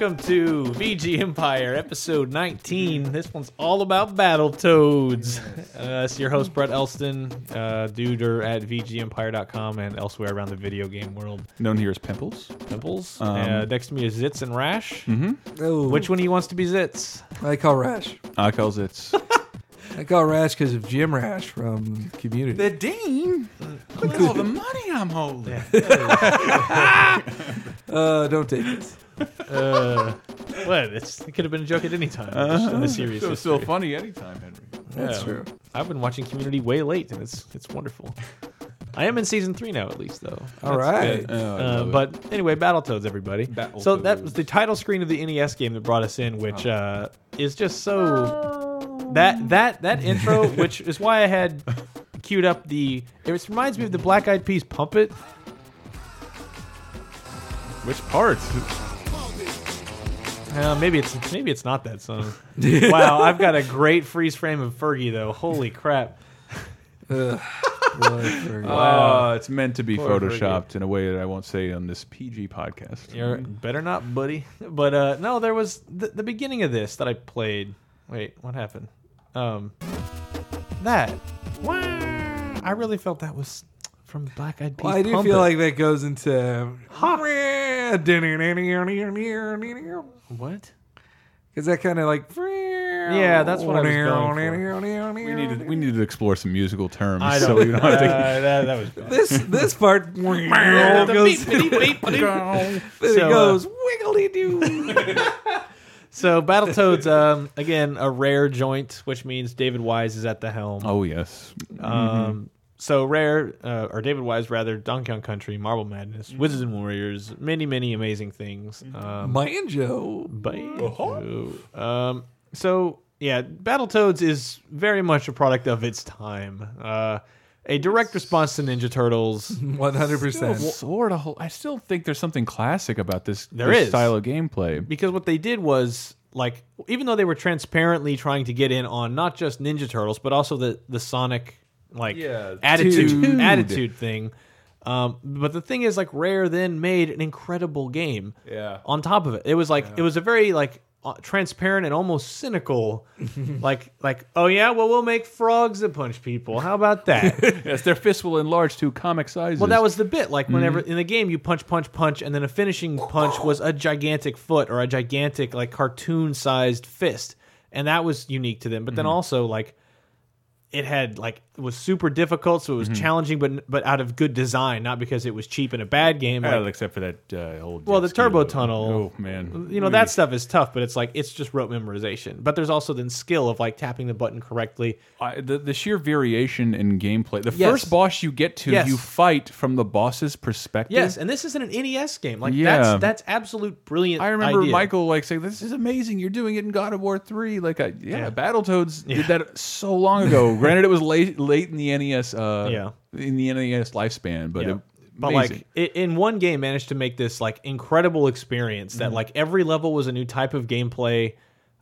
Welcome to VG Empire, episode 19. This one's all about Battletoads. Uh, it's your host, Brett Elston, uh, duder at VGEmpire.com and elsewhere around the video game world. Known here as Pimples. Pimples. uh, next to me is Zitz and Rash. Oh, Which one he wants to be Zitz? I call Rash. I call it. I call Rash because of Jim Rash from Community. the Dean. Look at all the money I'm holding. Uh, don't take this. Uh, what? It's, it could have been a joke at any time in the- in the series. It's still history. funny anytime, Henry. That's Yeah. true. I've been watching Community way late, and it's it's wonderful. I am in season three now, at least, though. All That's right. Oh, Uh, but anyway, Battletoads, everybody. So that was the title screen of the NES game that brought us in, which uh, is just so that that that intro, which is why I had queued up the. It reminds me of the Black Eyed Peas "Pump It." Which parts? Uh, maybe it's maybe it's not that song. wow, I've got a great freeze frame of Fergie though. Holy crap! Ugh. Boy, for- Uh, it's meant to be Poor photoshopped in a way that I won't say on this PG podcast. You're better not, buddy. But uh no, there was the, the beginning of this that I played. Wait, what happened? Um, that. I really felt that was from Black Eyed Peas. well, I do Pump feel It. like that goes into. what? Because that kind of like. Yeah, that's what I was going We need to we need to explore some musical terms I so don't. we don't have to. uh, that, that was bad. This this part goes, then it So, uh, goes wiggly doo. So Battletoads, um, again, a rare joint, which means David Wise is at the helm. Oh yes. Um, so rare, uh, or David Wise rather, Donkey Kong Country, Marble Madness, Wizards and Warriors, many many amazing things. Um, Banjo. Banjo. Um, so yeah, Battletoads is very much a product of its time. Uh, a direct response to Ninja Turtles. 100%. Sort of. I still think there's something classic about this, There this is. style of gameplay. because what they did was like even though they were transparently trying to get in on not just Ninja Turtles but also the the Sonic like Yeah, attitude dude. attitude thing. Um, but the thing is, like Rare then made an incredible game. Yeah. On top of it, it was like it was a very like uh, transparent and almost cynical, like like oh yeah, well we'll make frogs that punch people. How about that? Yes, their fists will enlarge to comic sizes. Well, that was the bit. Like whenever in the game you punch, punch, punch, and then a finishing punch was a gigantic foot or a gigantic like cartoon-sized fist, and that was unique to them. But then also like it had like was super difficult, so it was challenging, but but out of good design, not because it was cheap and a bad game. Well, Like, except for that uh, old. well, the turbo load. tunnel, Oh man, you know that stuff is tough, but it's like it's just rote memorization. But there's also then skill of like tapping the button correctly. I, the the sheer variation in gameplay. The Yes. first boss you get to, Yes. you fight from the boss's perspective. Yes, and this isn't an NES game. Like Yeah. that's that's absolute brilliant. I remember idea. Michael like saying, "This is amazing. You're doing it in God of War 3. Like, I, yeah, Yeah. Battletoads did that so long ago. Granted, it was late late in the NES. Uh, Yeah. in the NES lifespan, but Yeah. it, But amazing. like i in one game, managed to make this like incredible experience that like every level was a new type of gameplay.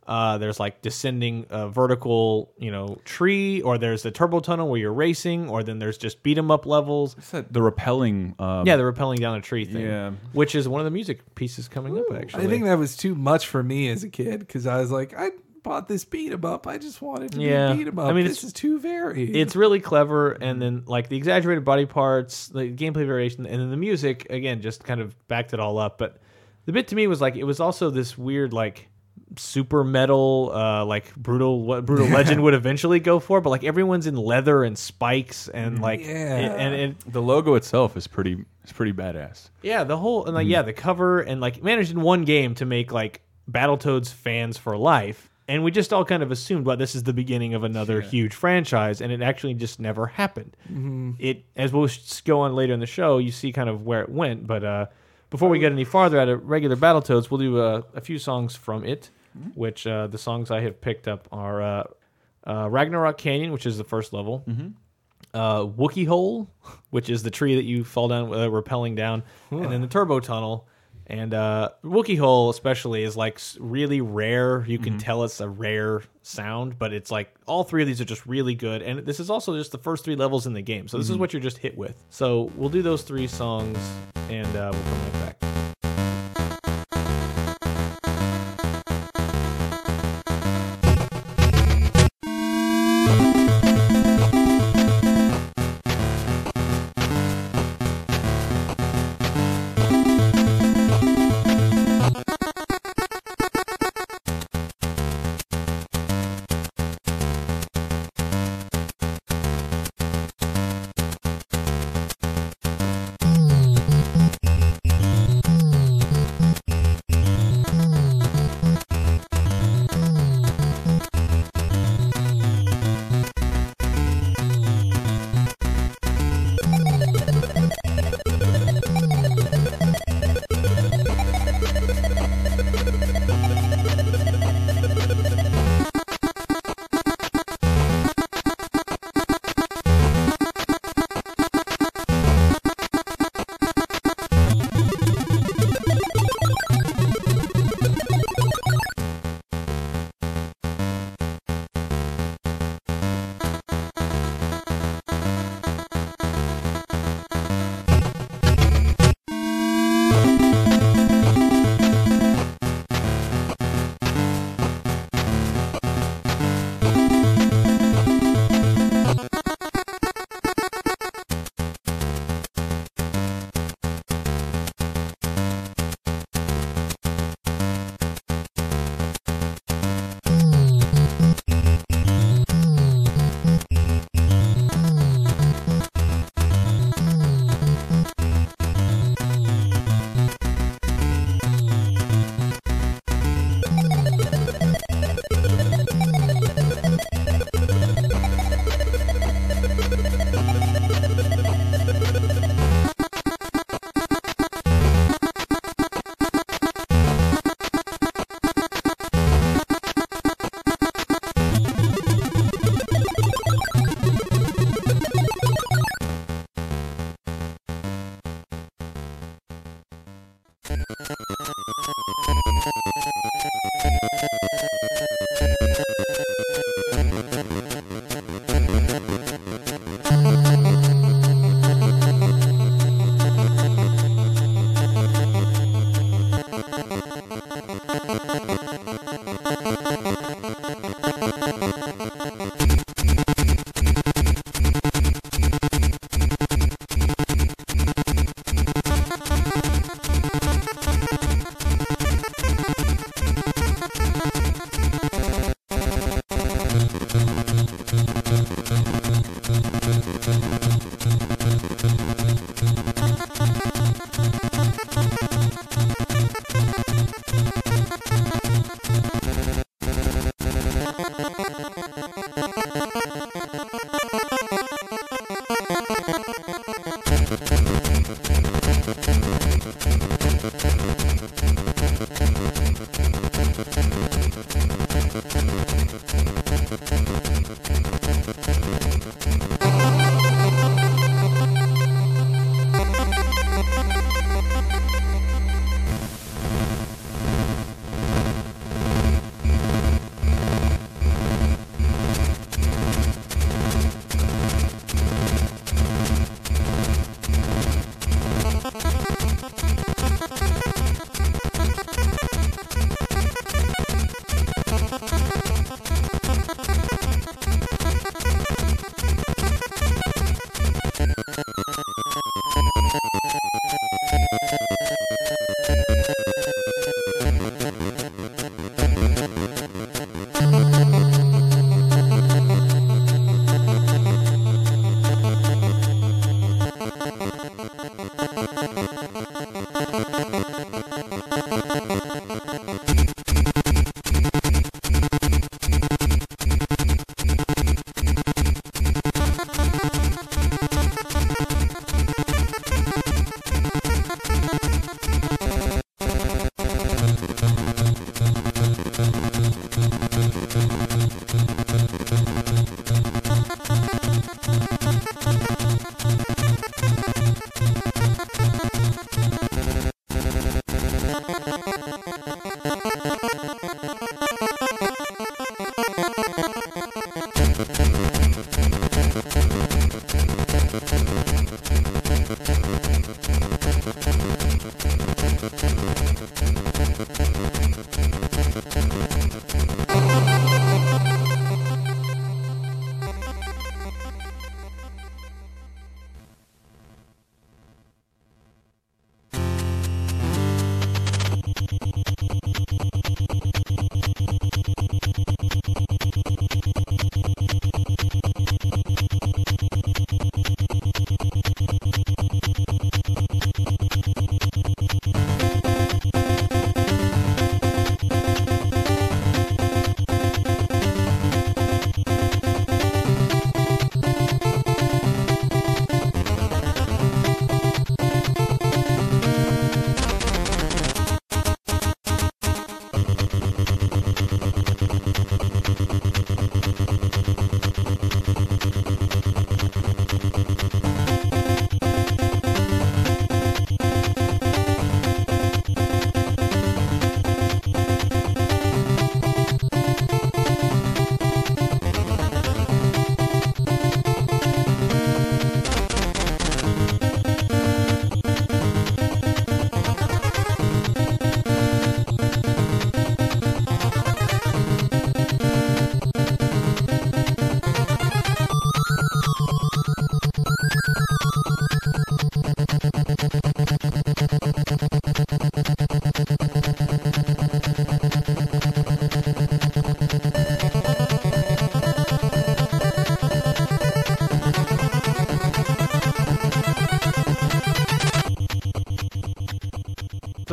Uh, there's like descending uh, vertical, you know, tree, or there's the turbo tunnel where you're racing, or then there's just beat 'em up levels. The repelling. Um, Yeah, the rappelling down a tree thing. Yeah. which is one of the music pieces coming up. Actually, I think that was too much for me as a kid because I was like, I bought this beat 'em up. I just wanted to Yeah. be beat 'em up. I mean, this it's- is too varied. it's really clever and then like the exaggerated body parts the gameplay variation and then the music again just kind of backed it all up but the bit to me was like it was also this weird like super metal uh like brutal what brutal legend would eventually go for but like everyone's in leather and spikes and like Yeah. it- and it the logo itself is pretty. It's pretty badass. yeah the whole and like yeah the cover and like managed in one game to make like battletoads fans for life and we just all kind of assumed well this is the beginning of another huge franchise and it actually just never happened. It as we'll go on later in the show you see kind of where it went but uh before we get any farther out of regular battletoads we'll do uh, a few songs from it which uh, the songs i have picked up are uh, uh, ragnarok canyon which is the first level. Uh, Wookie Hole, which is the tree that you fall down, uh, rappelling down, and then the Turbo Tunnel. And uh, Wookie Hole, especially, is like really rare. You can tell it's a rare sound, but it's like all three of these are just really good. And this is also just the first three levels in the game. So this is what you're just hit with. So we'll do those three songs, and uh, we'll come back.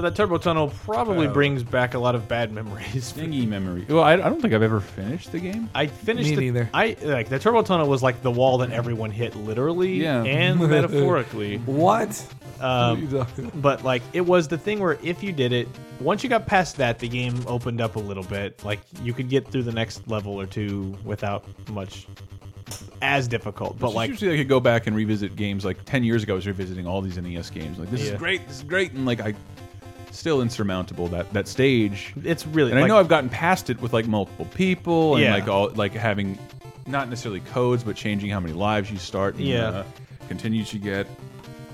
That turbo tunnel probably brings back a lot of bad memories. Stingy memory. Well, I, I don't think I've ever finished the game. I finished. Me the, neither. I like the turbo tunnel was like the wall that everyone hit literally Yeah. and metaphorically. What? Um, What are you talking about? but like it was the thing where if you did it once you got past that the game opened up a little bit like you could get through the next level or two without much as difficult but It's like usually I could go back and revisit games like ten years ago. I was revisiting all these NES games. Like this Yeah. is great. This is great. And like I still insurmountable. That that stage. It's really. And I know I've gotten past it with like multiple people and Yeah. like all like having not necessarily codes, but changing how many lives you start. And, Yeah. uh, continues you get.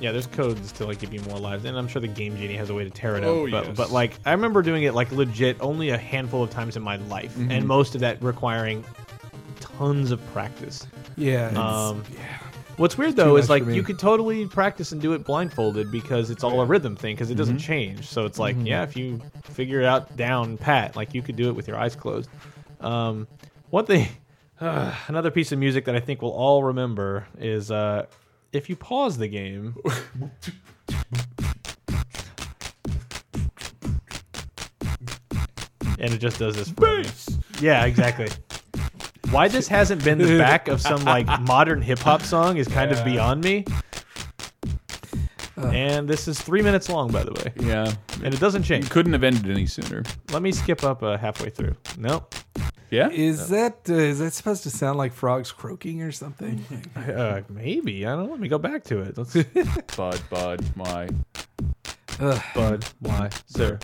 Yeah, there's codes to like give you more lives, and I'm sure the Game Genie has a way to tear it Oh, up. But, yes. but like, I remember doing it like legit only a handful of times in my life, Mm-hmm. and most of that requiring tons of practice. Yeah. Um, yeah. What's weird though is like you could totally practice and do it blindfolded because it's all a rhythm thing because it doesn't Mm-hmm. change. So it's like, yeah, if you figure it out down pat, like you could do it with your eyes closed. Um, one thing, another piece of music that I think we'll all remember is uh, if you pause the game. and it just does this. me. Yeah, exactly. Why this hasn't been the back of some like modern hip hop song is kind of beyond me. and this is three minutes long, by the way, Yeah. and it doesn't change. Couldn't have ended any sooner. Let me skip up uh, halfway through. Nope. Yeah. Is that uh, is that supposed to sound like frogs croaking or something? Uh, maybe I don't know. Let me go back to it. Let's Bud, Bud, my. Ugh. Bud, why, sir,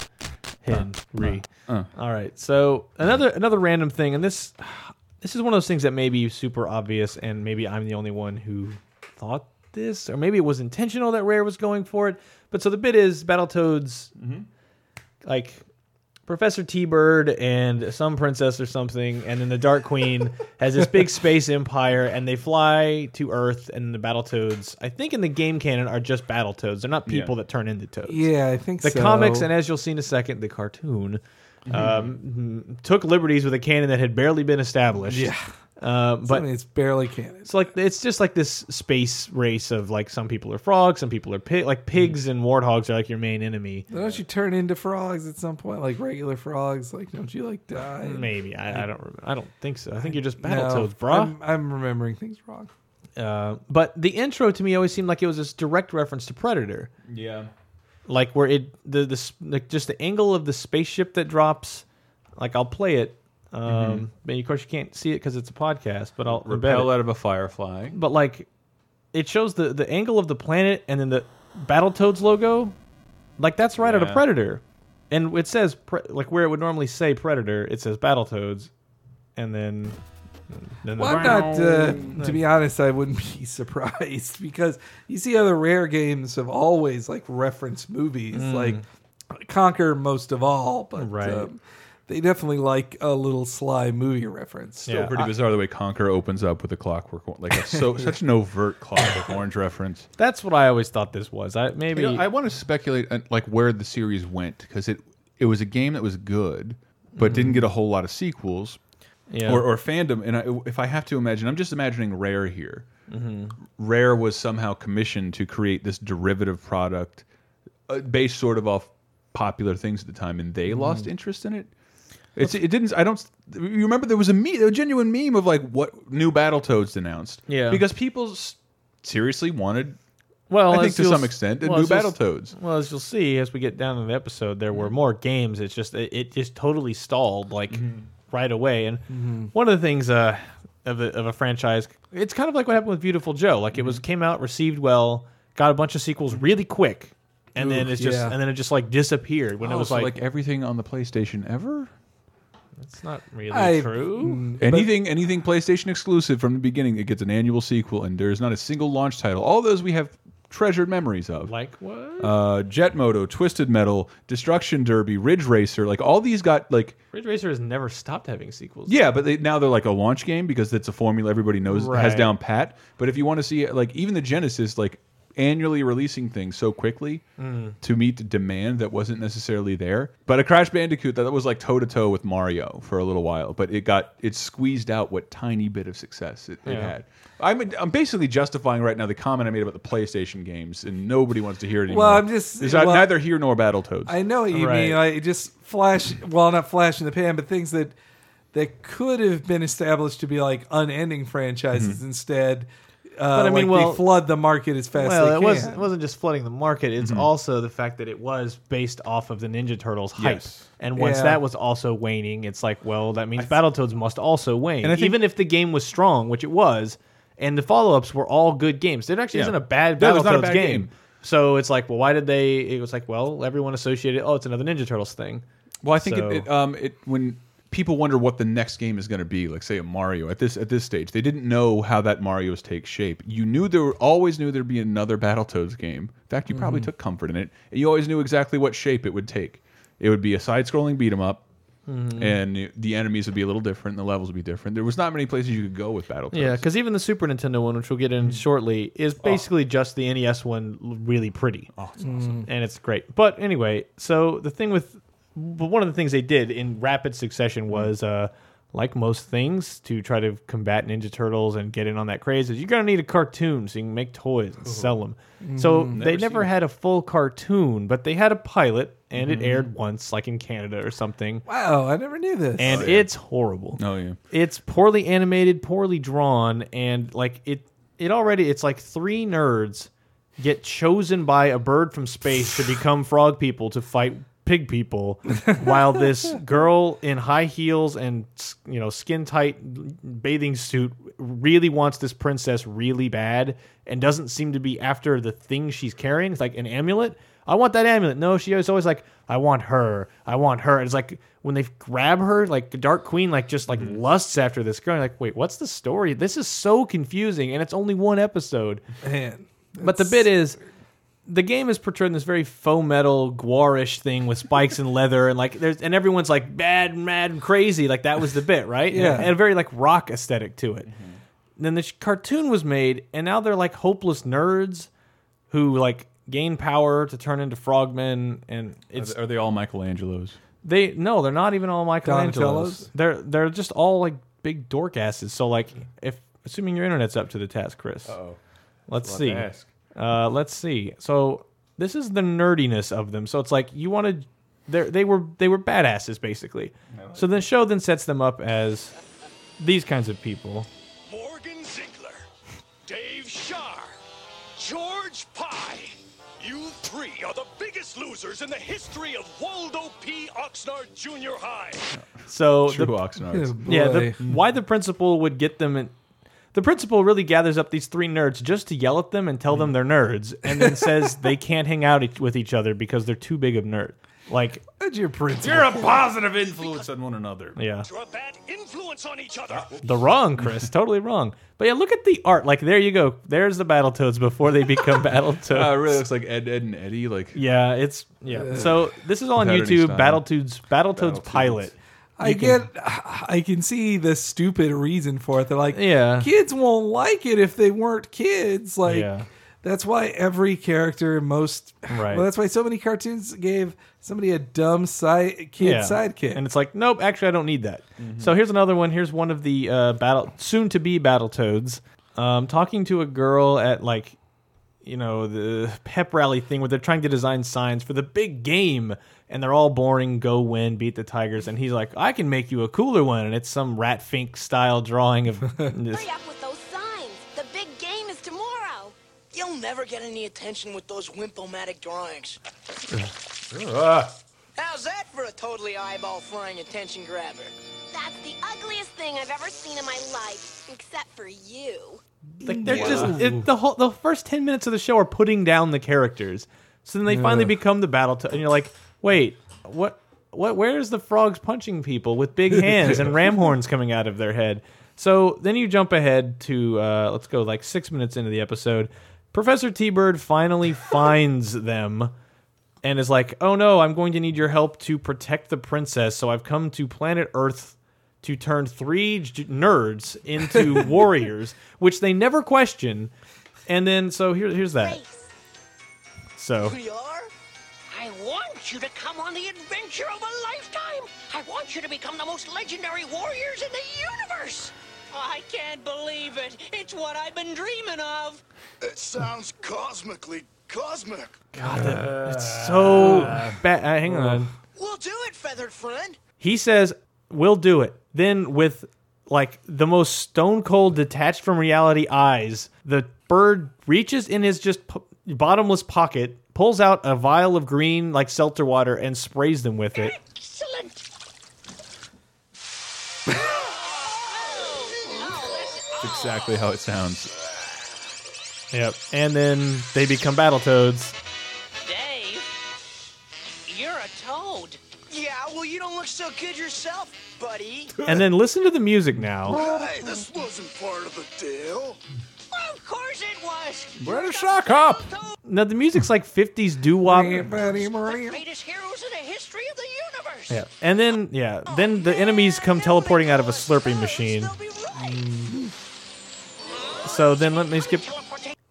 Henry. uh. All right. So another another random thing, and this this is one of those things that may be super obvious, and maybe I'm the only one who thought this, or maybe it was intentional that Rare was going for it. But so the bit is Battletoads, mm-hmm. like Professor T Bird and some princess or something, and then the Dark Queen has this big space empire, and they fly to Earth. And the Battletoads, I think in the game canon, are just Battletoads. They're not people Yeah. that turn into toads Yeah, I think so. the so. comics and as you'll see in a second the cartoon um, took liberties with a canon that had barely been established Yeah. uh, but but it's barely canon. it's like it's just like this space race of like some people are frogs some people are pig like pigs and warthogs are like your main enemy Don't you turn into frogs at some point, like regular frogs? Like, don't you like die? maybe I, I don't remember. I don't think so I think you're just No, Battletoads bruh I'm, I'm remembering things wrong. uh, but the intro to me always seemed like it was this direct reference to Predator Yeah. Like where it the the like just the angle of the spaceship that drops like I'll play it um and of course you can't see it because it's a podcast but I'll Repel out of a firefly. but like it shows the the angle of the planet and then the Battletoads logo. Like that's right out of Yeah. Predator. And it says pre- like where it would normally say Predator it says Battletoads. And then then the Well, I'm not. Uh, to be honest, I wouldn't be surprised because you see other rare games have always like reference movies, like Conker most of all, but Right. um, they definitely like a little sly movie reference. Still Yeah, pretty I- bizarre the way Conker opens up with a clockwork, like a, so such an overt clockwork orange reference. that's what I always thought this was I maybe You know, I want to speculate like where the series went because it it was a game that was good, but didn't get a whole lot of sequels yeah or, or fandom. And I, if I have to imagine, I'm just imagining Rare here. Mm-hmm. Rare was somehow commissioned to create this derivative product uh, based sort of off popular things at the time, and they mm-hmm. lost interest in it. It's, it didn't. I don't. You remember there was a meme, a genuine meme of like what new Battletoads announced. Yeah. because people seriously wanted. well I think to some extent, well, new Battletoads. Well, as you'll see as we get down in the episode, there were more games. It's just it, it just totally stalled like mm-hmm. Right away. And one of the things uh, of a, of a franchise, it's kind of like what happened with Viewtiful Joe. Like it was came out, received well, got a bunch of sequels really quick, and then it's just yeah. and then it just like disappeared when it Oh, was so, like, like everything on the PlayStation ever. it's not really I- true. mm, Anything, anything PlayStation exclusive from the beginning, it gets an annual sequel, and there's not a single launch title. All those we have treasured memories of. Like what? uh, Jet Moto, Twisted Metal, Destruction Derby, Ridge Racer, like all these got like Ridge Racer has never stopped having sequels. yeah, but they, now they're like a launch game because it's a formula everybody knows has down pat. But if you want to see like even the Genesis like annually releasing things so quickly Hmm. to meet the demand that wasn't necessarily there. But a Crash Bandicoot that was like toe to toe with Mario for a little while, but it got it squeezed out what tiny bit of success it, it had. I'm I'm basically justifying right now the comment I made about the PlayStation games, and nobody wants to hear it anymore. Well, I'm just- It's well- neither here nor Battletoads. I know what you Right. mean. Like, it just flash, well, not flash in the pan, but things that that could have been established to be like unending franchises Mm-hmm. instead. Uh, I mean, like well- they flood the market as fast well, as they it can. was it wasn't just flooding the market. It's Mm-hmm. also the fact that it was based off of the Ninja Turtles hype. Yes. And once Yeah. that was also waning, it's like, well, that means Battletoads must also wane. And think- Even if the game was strong, which it was, and the follow-ups were all good games. There actually Yeah. isn't a bad No, Battletoads it was not a bad game. game. So it's like, well, why did they? It was like, well, everyone associated. Oh, it's another Ninja Turtles thing. Well, I think So- it, it, um, it when people wonder what the next game is going to be, like say a Mario at this at this stage, they didn't know how that Mario's take shape. You knew there were, always knew there'd be another Battletoads game. In fact, you probably mm-hmm. took comfort in it. And You always knew exactly what shape it would take. It would be a side-scrolling beat 'em up, mm-hmm. and the enemies would be a little different, and the levels would be different. There was not many places you could go with Battletoads. Yeah, because even the Super Nintendo one, which we'll get in mm. shortly, is oh. basically just the NES one, really pretty. oh, it's awesome. Mm. and it's great. But anyway, so the thing with but one of the things they did in rapid succession hmm. was uh like most things to try to combat Ninja Turtles and get in on that craze is you're gonna need a cartoon so you can make toys and oh. sell them. So mm, they never seen it. had a full cartoon, but they had a pilot and it aired mm-hmm. once, like in Canada or something. Wow, I never knew this. And oh, it's horrible Oh yeah. it's poorly animated, poorly drawn, and like it it already it's like three nerds get chosen by a bird from space to become frog people to fight pig people while this girl in high heels and you know skin tight bathing suit really wants this princess really bad and doesn't seem to be after the thing she's carrying it's like an amulet I want that amulet. No, she is always like, I want her. I want her. It's like when they grab her, like the Dark Queen, like just like mm-hmm. lusts after this girl. Like, wait, what's the story? This is so confusing, and it's only one episode. Man, But the bit is, the game is portrayed in this very faux metal gouarish thing with spikes and leather, and like there's and everyone's like bad, and mad, and crazy. Like that was the bit, right? Yeah. and a very like rock aesthetic to it. Mm-hmm. Then the cartoon was made, and now they're like hopeless nerds who like gain power to turn into frogmen, and Are they, are they all Michelangelos? they no, they're not even all Michelangelos. Donatellos? They're they're just all like big dork asses. So like if assuming your internet's up to the task, Chris. Oh, Let's see. Uh, let's see. So this is the nerdiness of them. So it's like you wanted they they were they were badasses basically. So the show then sets them up as these kinds of people. Morgan Ziegler, Dave Shar, George Pye. You three are the biggest losers in the history of Waldo P. Oxnard Junior High. So True the, Oxnards. Oh, yeah, the, why the principal would get them in. The principal really gathers up these three nerds just to yell at them and tell them they're nerds, and then says they can't hang out each- with each other because they're too big of nerd. Like, That's your principal. You're a positive influence on one another. yeah, You're a bad influence on each other. the wrong, Chris, totally wrong. But yeah, look at the art. Like, there you go. There's the Battletoads before they become Battletoads. Uh, it really looks like Ed, Ed, and Eddy. Like Yeah, it's yeah. So this is all on Without any YouTube. style. Battletoads, Battletoads Battletoads. pilot. I get, I can see the stupid reason for it. They're like, Yeah. kids won't like it if they weren't kids. Like, Yeah. that's why every character, in most, Right. well, that's why so many cartoons gave somebody a dumb side kid sidekick. And it's like, nope, actually, I don't need that. So here's another one. Here's one of the uh, battle soon to be Battletoads um, talking to a girl at like, you know, the pep rally thing where they're trying to design signs for the big game, and they're all boring. Go win, beat the Tigers, and he's like, I can make you a cooler one, and it's some Rat Fink style drawing of. this. Hurry up with those signs. The big game is tomorrow. You'll never get any attention with those wimpomatic drawings. How's that for a totally eyeball flying attention grabber? That's the ugliest thing I've ever seen in my life, except for you. Like they're just it, the whole the first ten minutes of the show are putting down the characters. So then they finally become the battle, and you're like, wait, what? What? Where's the frogs punching people with big hands and ram horns coming out of their head? So then you jump ahead to uh, let's go like six minutes into the episode. Professor T Bird finally finds them and is like, "Oh no, I'm going to need your help to protect the princess. So I've come to planet Earth to turn three j- nerds into warriors, which they never question." And then, so here, here's that. Race. So We are? I want you to come on the adventure of a lifetime. I want you to become the most legendary warriors in the universe. I can't believe it. It's what I've been dreaming of. It sounds cosmically cosmic. God, it's so bad. Uh, hang on. We'll do it, feathered friend. He says, "We'll do it." Then with like the most stone cold detached from reality eyes, the bird reaches in his just p- bottomless pocket, pulls out a vial of green like seltzer water and sprays them with it. Excellent. Exactly how it sounds. Yep. And then they become Battletoads. you're well, you don't look so good yourself, buddy. And then listen to the music now. Hey, this wasn't part of the deal. Of course it was. Where the shock up? Now the music's like 50s doo wop. Greatest heroes in the history of the universe. Yeah. And then yeah, then the oh, enemies come teleporting out of a Slurpee machine. They'll be right. So then let me skip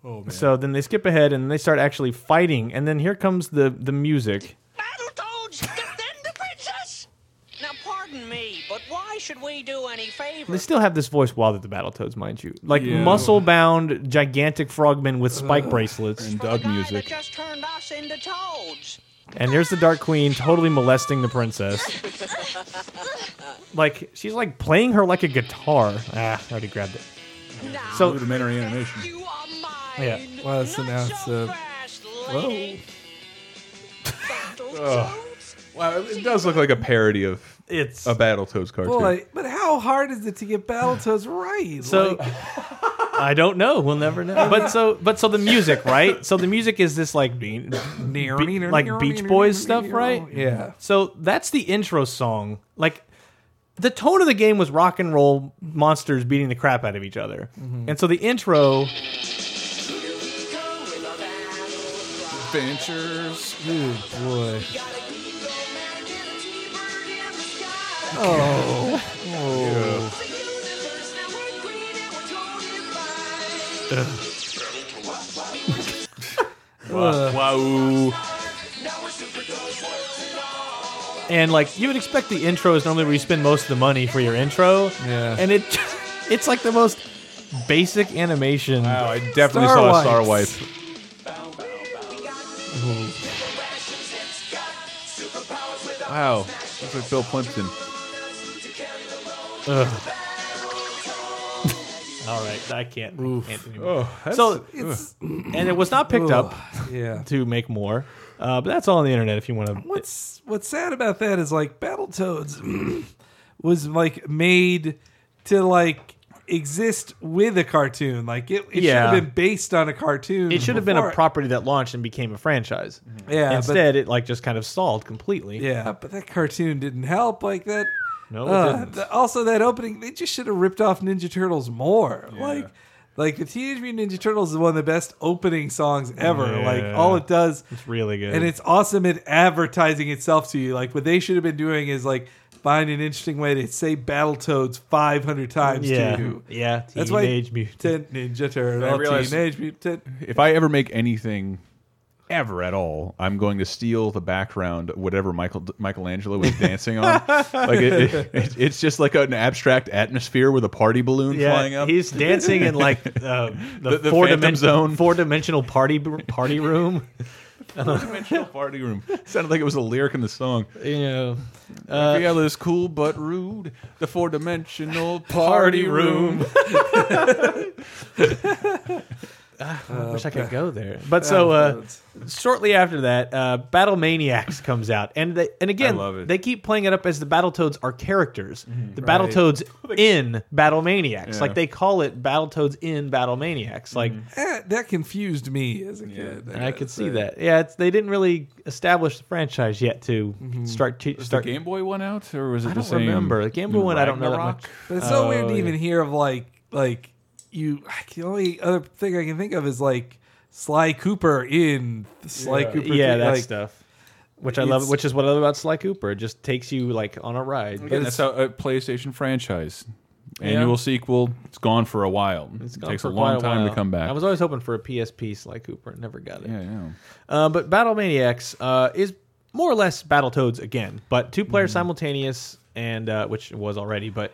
oh, So then they skip ahead and they start actually fighting and then here comes the the music. Battletoads, defend the princess. Now, pardon me, but why should we do any favor? They still have this voice while the Battletoads, mind you. Like Yeah. muscle-bound gigantic frogmen with spike bracelets. And For the Doug music. just turned us into toads. And here's the Dark Queen totally molesting the princess. like she's like playing her like a guitar. Ah, I already grabbed it. Now So Rudimentary animation. you are mine. Yeah. Well, so now Not it's, so uh, fast, whoa. lady. Battletoads. Wow, it does look like a parody of it's a Battletoads cartoon. Boy, but how hard is it to get Battletoads right? So Like, I don't know. We'll never know. But so but so the music, right? So the music is this like be- be- like Beach Boys stuff, right? Oh, yeah. So that's the intro song. Like the tone of the game was rock and roll monsters beating the crap out of each other. Mm-hmm. And so the intro Adventures. Good boy. Oh. Wow. wow. and like you would expect the intro is normally where you spend most of the money for your intro. Yeah. And it it's like the most basic animation. Wow, I definitely Star saw a Star Wipes. Wipe. Wow, looks like Bill Plympton. All right, I can't. can't anymore. Oh, So It's and it was not picked up yeah. to make more. Uh, but that's all on the internet if you want to. What's what's sad about that is like Battletoads was like made to like exist with a cartoon. Like it, it should have been based on a cartoon. It should have been a before. property that launched and became a franchise. Yeah, but- Instead, it like just kind of stalled completely. Yeah, but that cartoon didn't help like that. No, it Uh, didn't. the- also, that opening, they just should have ripped off Ninja Turtles more. Like, like the Teenage Mutant Ninja Turtles is one of the best opening songs ever. Like, all it does, It's really good. and it's awesome at advertising itself to you. Like, what they should have been doing is like find an interesting way to say Battletoads 500 times yeah, to you. yeah. That's why Teenage Mutant. Ninja Turtle, Teenage Mutant. if I ever make anything ever at all, I'm going to steal the background, whatever Michael Michelangelo was dancing on. like it, it, it- it's just like an abstract atmosphere with a party balloon Yeah, flying up. he's dancing in like uh, the, The- the four Phantom dimension Zone. four dimensional party party room. Four-dimensional party room. Sounded like it was a lyric in the song. You know, Uh, is cool but rude. The four-dimensional party room. I wish I could go there. But so uh, shortly after that, uh, Battle Maniacs comes out, and they, and again, I love it. they keep playing it up as the Battletoads are characters. The Battletoads in Battle Maniacs, Yeah. like they call it Battletoads in Battle Maniacs. Like Eh, that confused me as a kid. And I could see that. Yeah, it's, they didn't really establish the franchise yet to start to Was the start. Game Boy one out, or was it I the don't same? remember the Game Boy one. I don't know that Ragnarok? much. But it's so weird Oh, to even hear of like like you. The only other thing I can think of is like Sly Cooper in the Sly Cooper. Yeah, thing, that like, stuff. Which I love, it's- which is what I love about Sly Cooper. It just takes you like on a ride. Again, that's how a PlayStation franchise. Yeah. Annual sequel. It's gone for a while. It's it gone takes for a long time while. to come back. I was always hoping for a PSP Sly Cooper. Never got it. yeah, yeah. Uh, but Battle Maniacs uh, is more or less Battletoads again, but two player simultaneous, and uh, which it was already, but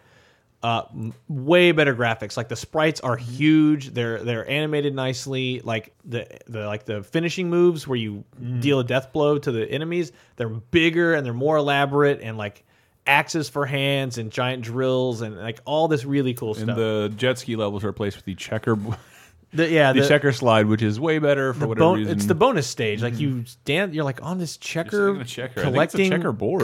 uh, way better graphics. Like the sprites are Mm-hmm. huge. They're they're animated nicely. Like the the like the finishing moves where you Mm-hmm. deal a death blow to the enemies. They're bigger and they're more elaborate and like axes for hands and giant drills and like all this really cool And stuff. the jet ski levels are replaced with the checker, The- yeah, the, the- checker slide, which is way better for whatever reason. It's the bonus stage. Like you stand, you're like on this checker, sitting on a checker. Think it's a collecting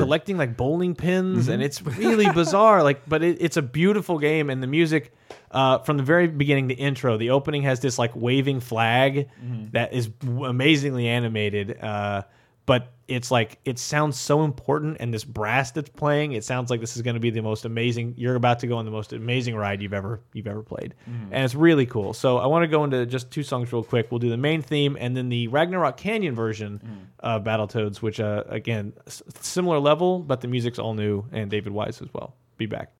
collecting like bowling pins, and it's really bizarre. Like, but it, it's a beautiful game, and the music uh, from the very beginning, the intro, the opening has this like waving flag that is amazingly animated. Uh, but it's like it sounds so important and this brass that's playing it sounds like this is going to be the most amazing you're about to go on the most amazing ride you've ever you've ever played. And it's really cool. So i want to go into just two songs real quick. We'll do the main theme and then the ragnarok canyon version of battletoads which uh, again s- similar level but the music's all new and david wise as well. Be back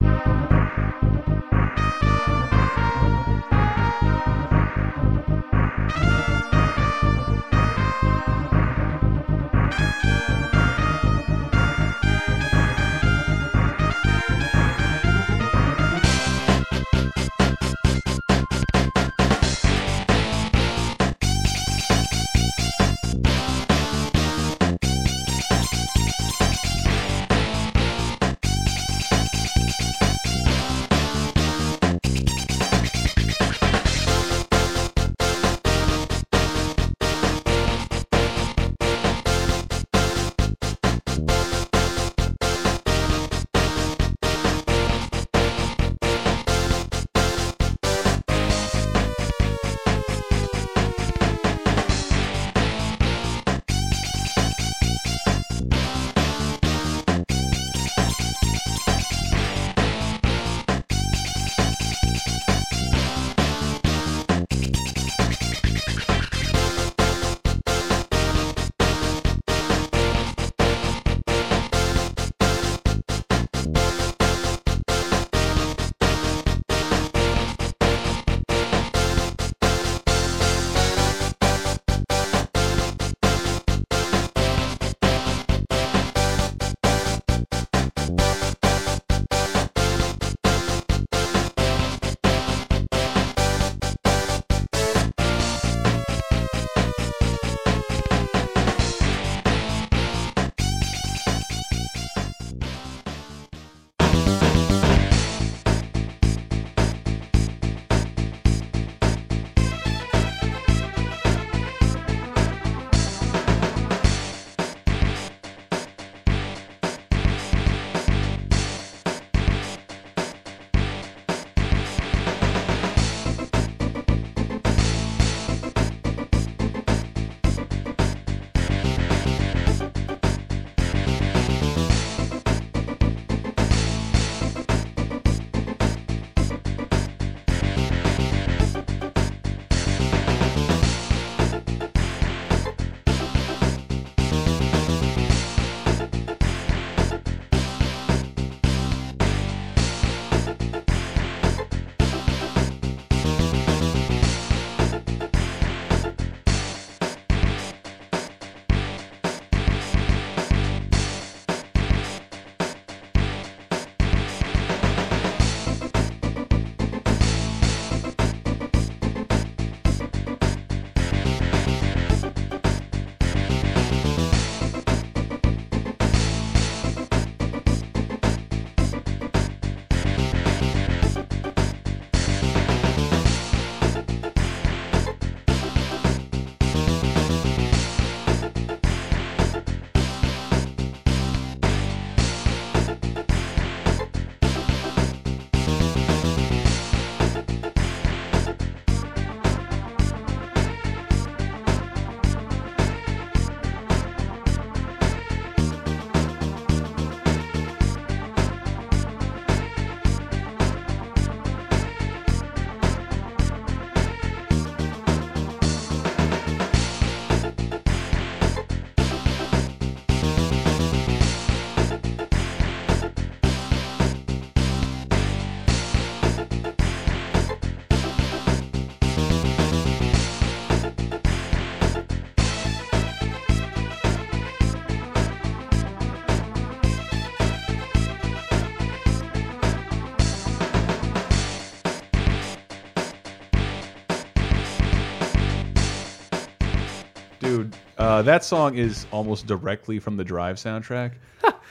uh, that song is almost directly from the Drive soundtrack.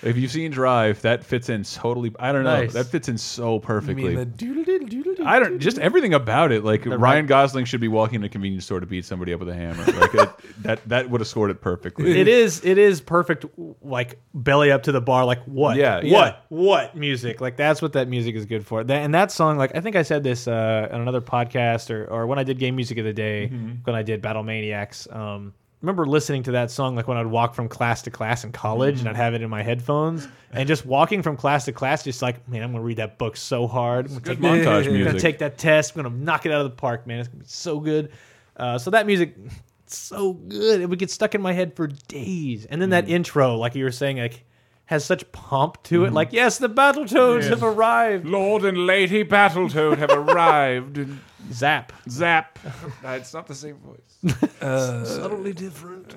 if you've seen Drive, that fits in totally. I don't know. Nice. That fits in so You perfectly. mean the doodle doodle doodle doodle? I don't just everything about it. Like Ryan Gosling should be walking in a convenience store to beat somebody up with a hammer. Like it, that that would have scored it perfectly. it is it is perfect like belly up to the bar like what Yeah, what yeah. what music like that's what that music is good for that, and that song like i think i said this uh on another podcast or or when i did game music of the day Mm-hmm. when i did battle maniacs um remember listening to that song like when I'd walk from class to class in college and mm-hmm. I'd have it in my headphones and just walking from class to class, just like, man, I'm gonna read that book so hard. I'm gonna, take, montage I'm gonna take that test. I'm gonna knock it out of the park, man. It's gonna be so good. Uh, so that music, it's so good. It would get stuck in my head for days. And then that mm. intro, like you were saying, like has such pomp to it. Mm-hmm. Like, yes, the Battletoads have arrived. Lord and Lady Battletoad have arrived. And Zap. zap. it's not the same voice. Uh, Subtly different.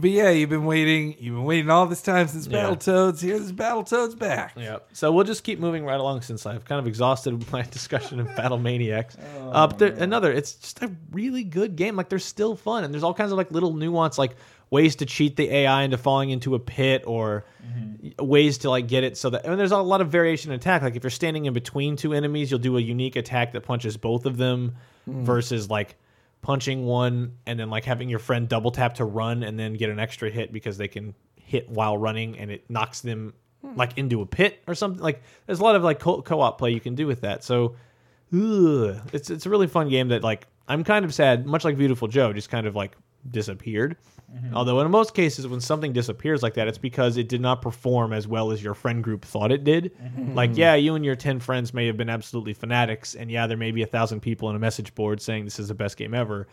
but yeah, you've been waiting. You've been waiting all this time since Yeah. Battletoads. Here's Battletoads back. Yep. So we'll just keep moving right along since I've kind of exhausted my discussion of Battle Maniacs. uh, but there, another, it's just a really good game. Like they're still fun, and there's all kinds of like little nuance, like ways to cheat the AI into falling into a pit, or mm-hmm. ways to like get it so that. And there's a lot of variation in attack. Like if you're standing in between two enemies, you'll do a unique attack that punches both of them, hmm. versus like punching one and then like having your friend double tap to run and then get an extra hit because they can hit while running and it knocks them hmm. like into a pit or something. Like there's a lot of like co- co-op play you can do with that. So ugh, it's it's a really fun game that like I'm kind of sad, much like Viewtiful Joe, just kind of like disappeared. Although in most cases, when something disappears like that, it's because it did not perform as well as your friend group thought it did. Like, yeah, you and your ten friends may have been absolutely fanatics, and yeah, there may be a thousand people on a message board saying this is the best game ever.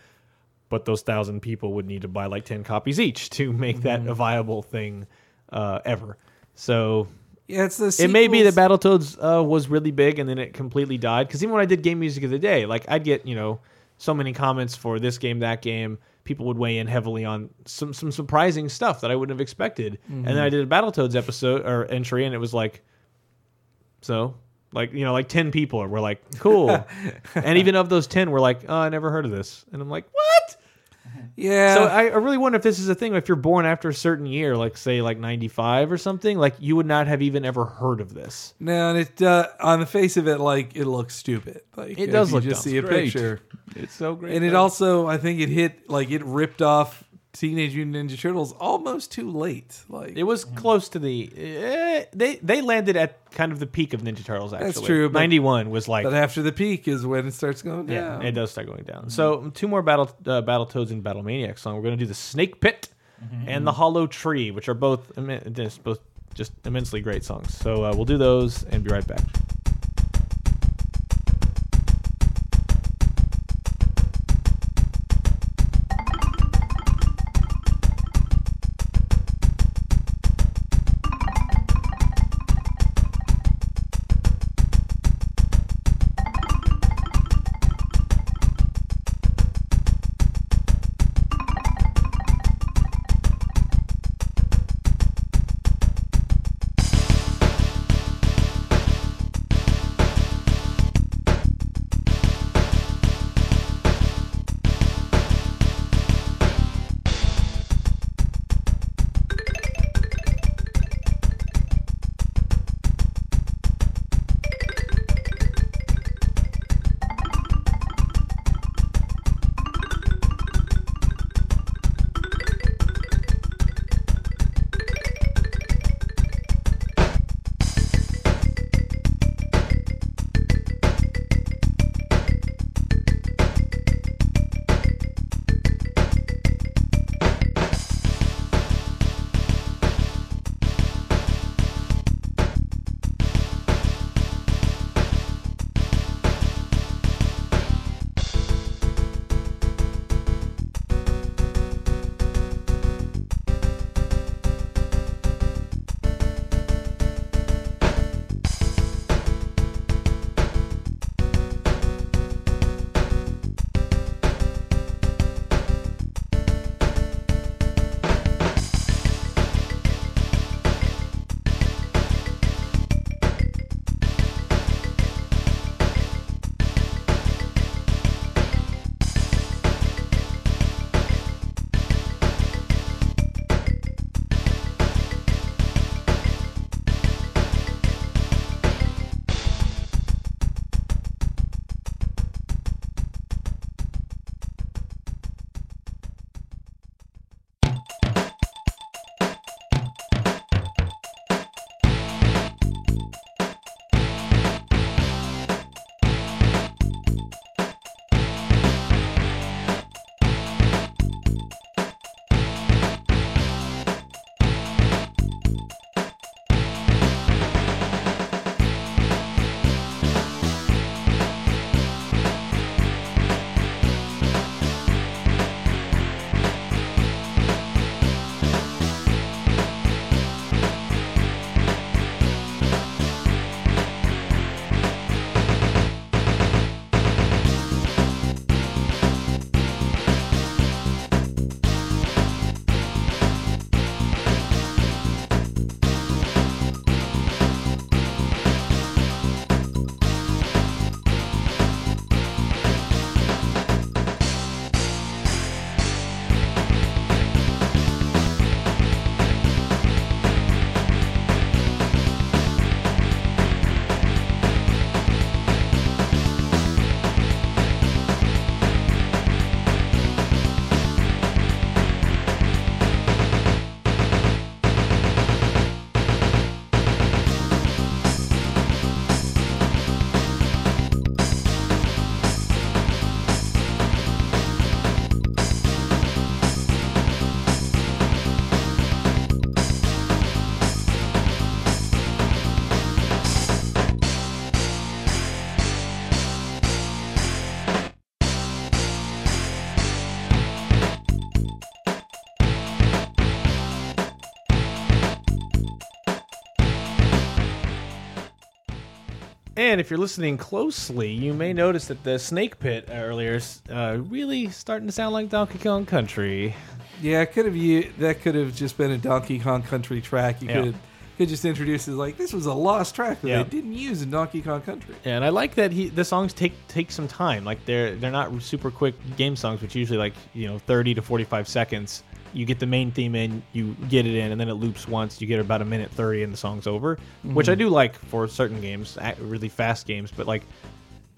But those thousand people would need to buy like ten copies each to make that a viable thing uh, ever. So Yeah, it's the. it may be that Battletoads uh, was really big and then it completely died. Because even when I did game music of the day, like I'd get you know so many comments for this game, that game. People would weigh in heavily on some some surprising stuff that I wouldn't have expected. And then I mm-hmm. did a Battletoads episode or entry, and it was like, so like you know like ten people were like cool, and even of those ten were like, oh, I never heard of this, and I'm like, what? Yeah. So I, I really wonder if this is a thing. If you're born after a certain year, like say like '95 or something, like you would not have even ever heard of this. no, and it uh, on the face of it, like it looks stupid. Like It if does you look just dumb. see a Great. picture, It's so great. and it though. also, I think it hit like it ripped off Teenage Mutant Ninja Turtles almost too late. Like It was close to the. Eh, they they landed at kind of the peak of Ninja Turtles. Actually, that's true, '91 was like. But after the peak is when it starts going down. yeah, it does start going down. So two more battle uh, Battletoads and Battle Maniac song. We're going to do the Snake Pit and the Hollow Tree, which are both just both just immensely great songs. So uh, we'll do those and be right back. And if you're listening closely, you may notice that the snake pit earlier is uh, really starting to sound like Donkey Kong Country. Yeah, could have you. That could have just been a Donkey Kong Country track. You Yeah. could could just introduce it like this was a lost track that Yeah. they didn't use in Donkey Kong Country. And I like that he the songs take take some time. Like they're they're not super quick game songs, which usually like you know 30 to 45 seconds. You get the main theme in, you get it in, and then it loops once. You get about a minute 30, and the song's over, which I do like for certain games, really fast games. But like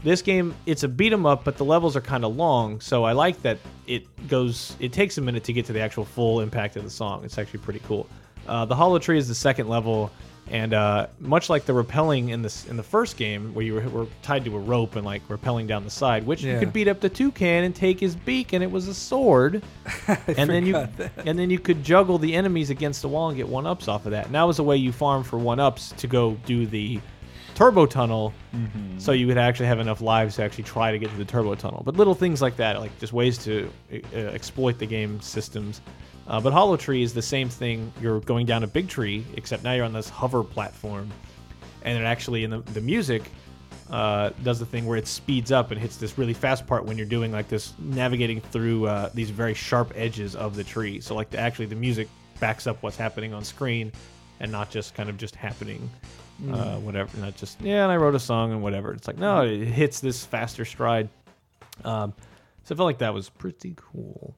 this game, it's a beat 'em up, but the levels are kind of long. So I like that it goes. It takes a minute to get to the actual full impact of the song. It's actually pretty cool. Uh, the Hollow Tree is the second level, and uh, much like the rappelling in this in the first game, where you were, were tied to a rope and like rappelling down the side, which you could beat up the toucan and take his beak, and it was a sword. and then you that. and then you could juggle the enemies against the wall and get one ups off of that. And that was a way you farm for one ups to go do the turbo tunnel, so you would actually have enough lives to actually try to get to the turbo tunnel. But little things like that, like just ways to uh, exploit the game systems. Uh, but Hollow Tree is the same thing. You're going down a big tree, except now you're on this hover platform, and it actually in the, the music uh, does the thing where it speeds up and hits this really fast part when you're doing like this navigating through uh, these very sharp edges of the tree. So like the, actually the music backs up what's happening on screen, and not just kind of just happening, uh, whatever. Not just yeah, and I wrote a song and whatever. It's like no, it hits this faster stride. Um, so I felt like that was pretty cool.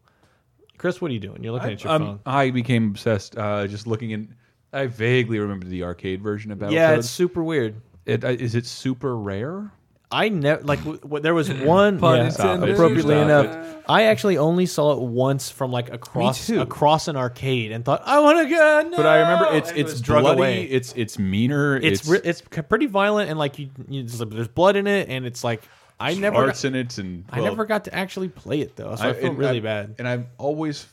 Chris, what are you doing? You're looking at your Um, phone. I became obsessed uh, just looking in. I vaguely remember the arcade version of Battletoads. Yeah, it's super weird. It, uh, is it super rare? I never like w- w- there was one Pun yeah, intended. appropriately Stop enough. it. I actually only saw it once from like across across an arcade and thought I want to go. No! But I remember it's And it it's was bloody. away. It's it's meaner. It's it's it's pretty violent and like you, you just, there's blood in it and it's like I never arts got, in it, and I never got to actually play it though, so I, feel and really I- bad. And I'm always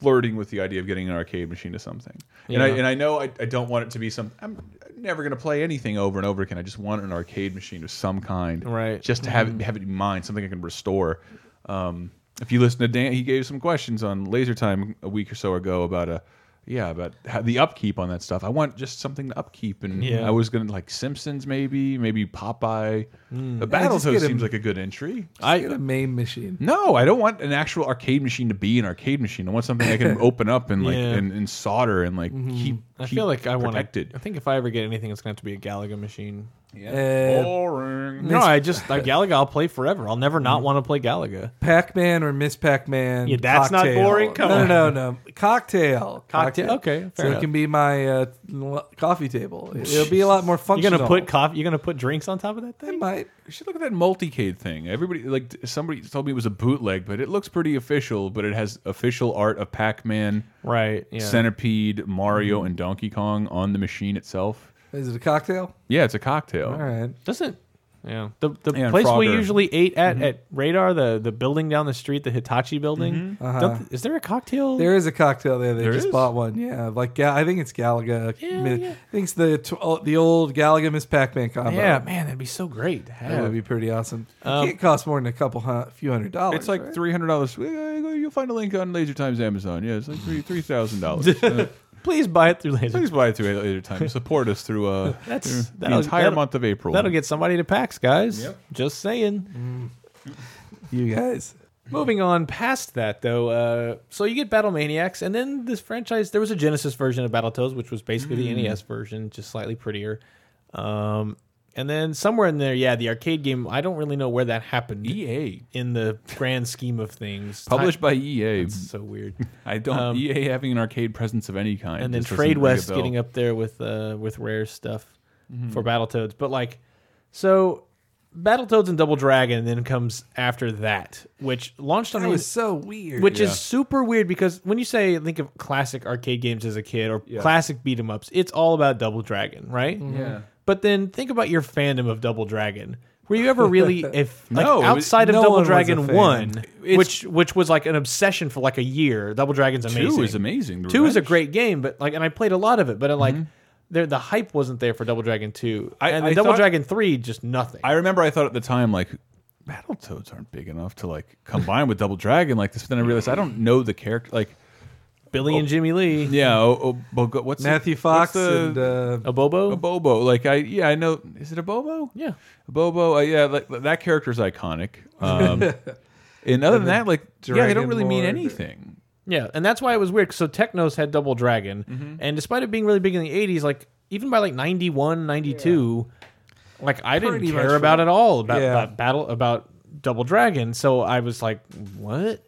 flirting with the idea of getting an arcade machine to something. And I and I know I, I don't want it to be some. I'm never going to play anything over and over again. I just want an arcade machine of some kind, Right. Just to have it have it in mind, something I can restore. Um, if you listen to Dan, he gave some questions on Laser Time a week or so ago about a. Yeah, but the upkeep on that stuff. I want just something to upkeep, and Yeah. I was gonna like Simpsons, maybe, maybe Popeye. Hmm. The just Battletoads a- seems like a good entry. I get a main machine. No, I don't want an actual arcade machine to be an arcade machine. I want something I can open up and like Yeah. and, and solder and like keep. I keep feel like I want protected. I think if I ever get anything, it's going to have to be a Galaga machine. Uh, Boring. No, I just like Galaga. I'll play forever. I'll never not want to play Galaga. Pac-Man or Miss Pac-Man. Yeah, that's not cocktail. boring? Come no, on. no, no, no. Cocktail. Cocktail, okay, fair so enough. it can be my uh, l- coffee table. It'll be a lot more You're functional. gonna put coffee. You're gonna put drinks on top of that I thing. might. You should look at that multicade thing. Everybody like somebody told me it was a bootleg, but it looks pretty official. But it has official art of Pac-Man, Right. Yeah. Centipede, Mario, and Donkey Kong on the machine itself. Is it a cocktail? Yeah, it's a cocktail. All right. Doesn't yeah the the and place we Frogger. usually ate at mm-hmm. at Radar the the building down the street the Hitachi building. Mm-hmm. Uh-huh. Don't- is there a cocktail? There is a cocktail there. They There just is? bought one. Yeah, like Ga- I think it's Galaga. Yeah, Mi- yeah. I think it's the tw- oh, the old Galaga Miss Pac-Man combo. yeah, man, that'd be so great. to that have. would be pretty awesome. It Um, can't cost more than a couple hun- few hundred dollars. It's like right? three hundred dollars. You'll find a link on Laser Times Amazon. Yeah, it's like three three thousand dollars. Uh, Please buy it through laser. Please buy it through Laser Time. Support us through uh, That's- through the that'll- entire that'll- month of April. That'll get somebody to PAX, guys. Yep. Just saying. you guys. Moving on past that, though, uh, so you get Battle Maniacs, and then this franchise. There was a Genesis version of Battletoads, which was basically the NES version, just slightly prettier. Um, and then somewhere in there, yeah, the arcade game. I don't really know where that happened EA in the grand scheme of things. published by EA. It's so weird. I don't um, EA having an arcade presence of any kind. and then just Trade West getting up there with uh with rare stuff Mm-hmm. for Battletoads. But like so Battletoads and Double Dragon then comes after that, which launched on That the was so weird. which Yeah. is super weird because when you say think of classic arcade games as a kid or classic beat 'em ups, it's all about Double Dragon, right? Yeah. But then think about your fandom of Double Dragon. Were you ever really if like No, it was- outside of no Double one Dragon 1, It's- which which was like an obsession for like a year. Double Dragon's amazing. Two is amazing. The Two is a great game, but like, and I played a lot of it, but uh, like, there the hype wasn't there for Double Dragon Two, I- and I Double thought- Dragon Three just nothing. I remember I thought at the time like Battletoads aren't big enough to like combine with Double Dragon like this. But then I realized I don't know the character. Like Billy and Jimmy Lee. Yeah. Oh, oh, but go- what's the- Matthew what's Fox the- and uh, Abobo? a Bobo. Like I, yeah, I know. Is it a Bobo? Yeah. Abobo. Uh, yeah, like, that character's iconic. Um, and other than that, like, yeah, they don't Dragon really mean anything. Yeah, and that's why it was weird. So Technos had Double Dragon, Mm-hmm. and despite it being really big in the '80s, like even by like '91, '92, like I didn't Pretty care about it all about, Yeah. about battle about Double Dragon. So I was like, what?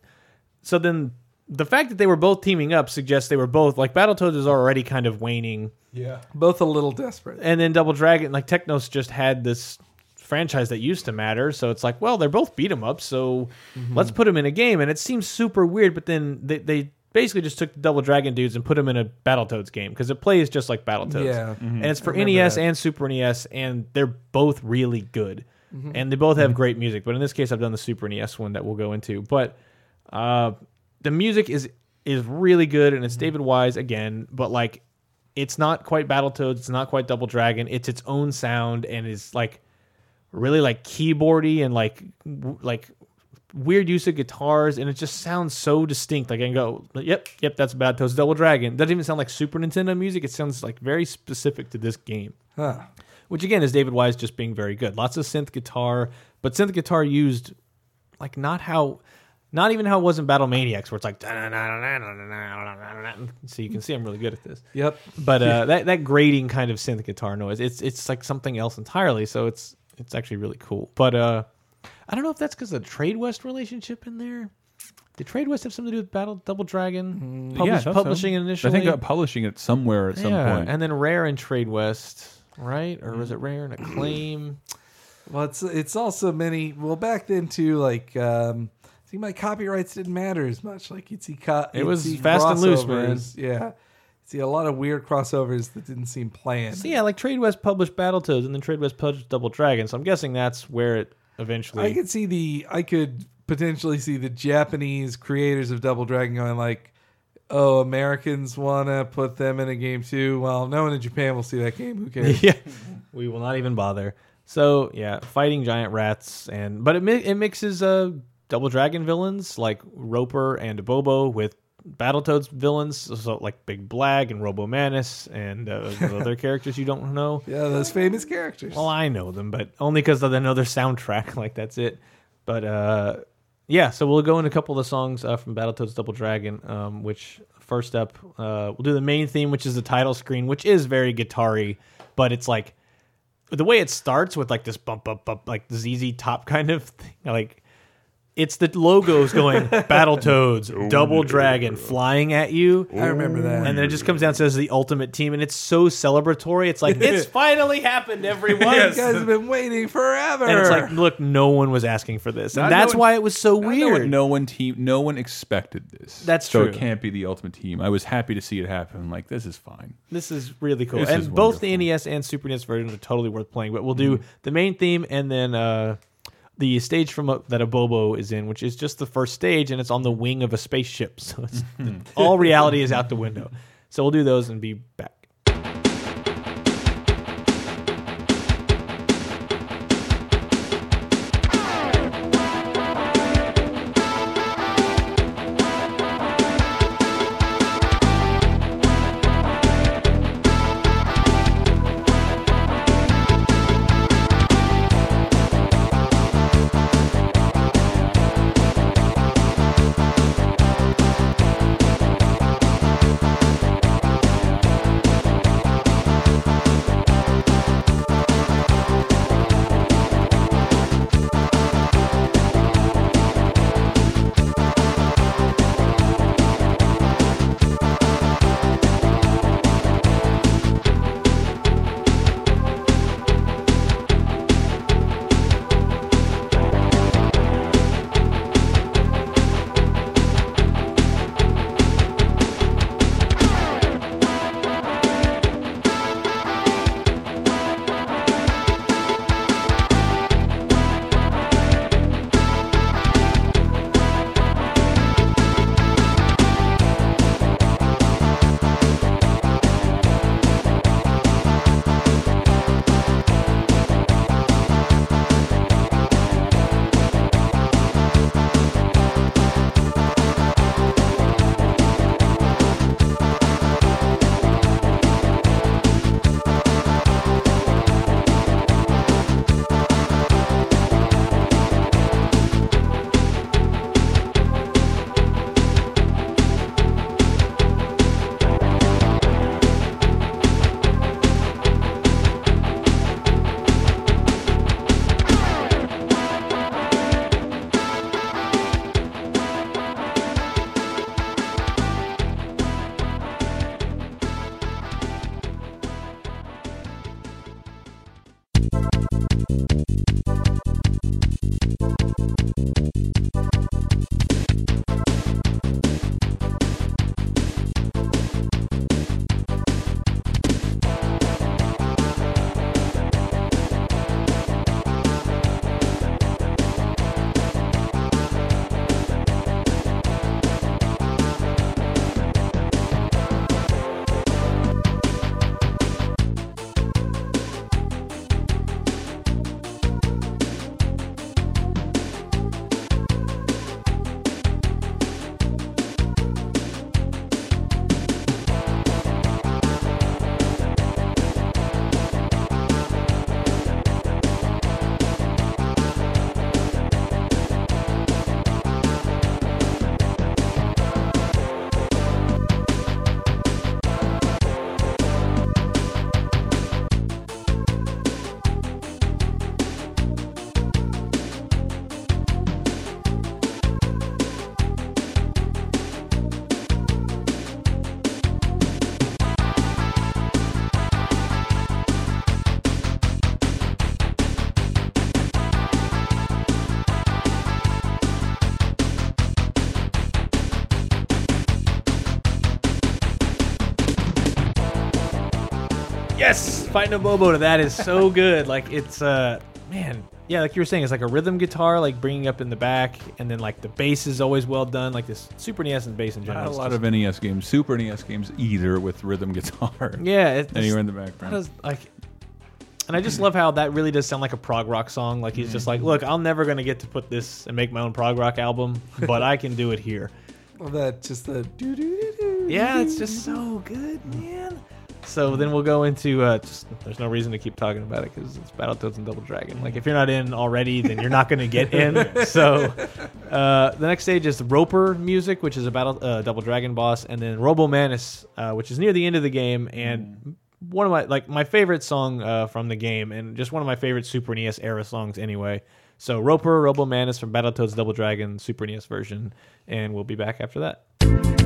So then the fact that they were both teaming up suggests they were both like Battletoads is already kind of waning, yeah, both a little desperate. and then Double Dragon, like Technos, just had this franchise that used to matter. So it's like, well, they're both beat 'em up, so Mm-hmm. let's put them in a game. And it seems super weird, but then they, they basically just took the Double Dragon dudes and put them in a Battletoads game because it plays just like Battletoads. Yeah. and it's for NES that. and Super NES, and they're both really good. Mm-hmm. And they both have great music. But in this case, I've done the Super NES one that we'll go into. But uh, the music is is really good, and it's mm-hmm. David Wise again. But like, it's not quite Battletoads. It's not quite Double Dragon. It's its own sound, and is like really like keyboardy and like w- like weird use of guitars, and it just sounds so distinct. Like I can go, yep, yep, that's Battletoads Double Dragon. Doesn't even sound like Super Nintendo music. It sounds like very specific to this game Huh. which again is David Wise just being very good. Lots of synth guitar, but synth guitar used like not how, not even how it was in Battle Maniacs, where it's like. So you can see I'm really good at this. Yep. But uh, that that grating kind of synth guitar noise, it's it's like something else entirely. So it's it's actually really cool. But uh, I don't know if that's because of the Trade West relationship in there. Did Trade West have something to do with Battle Double Dragon? yeah, Publish- so. publishing it initially. I think uh, publishing it somewhere at some point. and then Rare and Trade West, right? Or was it Rare and Acclaim? Well, it's it's also many. Well, back then too, like um, see, my copyrights didn't matter as much. Like you'd see, co- It you'd was see fast and loose, man. crossovers. Yeah, see a lot of weird crossovers that didn't seem planned. So yeah, like Trade West published Battletoads, and then Trade West published Double Dragon. So I'm guessing that's where it eventually. I could see the I could potentially see the Japanese creators of Double Dragon going like, "Oh, Americans want to put them in a game too." Well, no one in Japan will see that game. Who cares? yeah, we will not even bother. So yeah, fighting giant rats, and but it mi- it mixes uh Double Dragon villains like Roper and Bobo with Battletoads villains, so like Big Blag and Robo Manus and uh, other characters you don't know. Yeah, those famous characters. Well, I know them, but only because I know their soundtrack. Like that's it. But uh, yeah, so we'll go into a couple of the songs uh, from Battletoads Double Dragon. Um, which first up, uh, we'll do the main theme, which is the title screen, which is very guitar-y, but it's like the way it starts with like this bump, bump, bump, like the ZZ Top kind of thing, like. It's the logos going Battletoads, Double Dragon flying at you. I remember that. And then it just comes down and says the ultimate team, and it's so celebratory. It's like it's finally happened, everyone. you guys have been waiting forever. And it's like, look, no one was asking for this, and Not that's knowing- why it was so I know weird. No one team, no one expected this. That's so true. it can't be the ultimate team. I was happy to see it happen. Like this is fine. This is really cool, This and is both the wonderful. NES and Super NES versions are totally worth playing. But we'll do the main theme and then uh, the stage from a, that a Bobo is in, which is just the first stage, and it's on the wing of a spaceship, so it's mm-hmm. all reality is out the window. So we'll do those and be back. Yes, fighting a Bobo. to That is so good. Like it's uh, man, yeah, like you were saying, it's like a rhythm guitar, like bringing up in the back, and then like the bass is always well done. Like this Super NES and bass in general. Not a lot just- of NES games, Super NES games either with rhythm guitar. yeah, it, anywhere in the background. is like. And I just love how that really does sound like a prog rock song. Like he's just like, look, I'm never gonna get to put this and make my own prog rock album, but I can do it here. Well, that just the doo doo doo doo. Yeah, it's just so good, man. So then we'll go into uh, just there's no reason to keep talking about it because it's Battletoads and Double Dragon. Like if you're not in already, then you're not going to get in. So uh, the next stage is Roper music, which is a battle uh, Double Dragon boss, and then Robo Manus, uh, which is near the end of the game and one of my like my favorite song uh, from the game and just one of my favorite Super NES era songs anyway. So Roper, Robo Manus from Battletoads Double Dragon Super NES version, and we'll be back after that.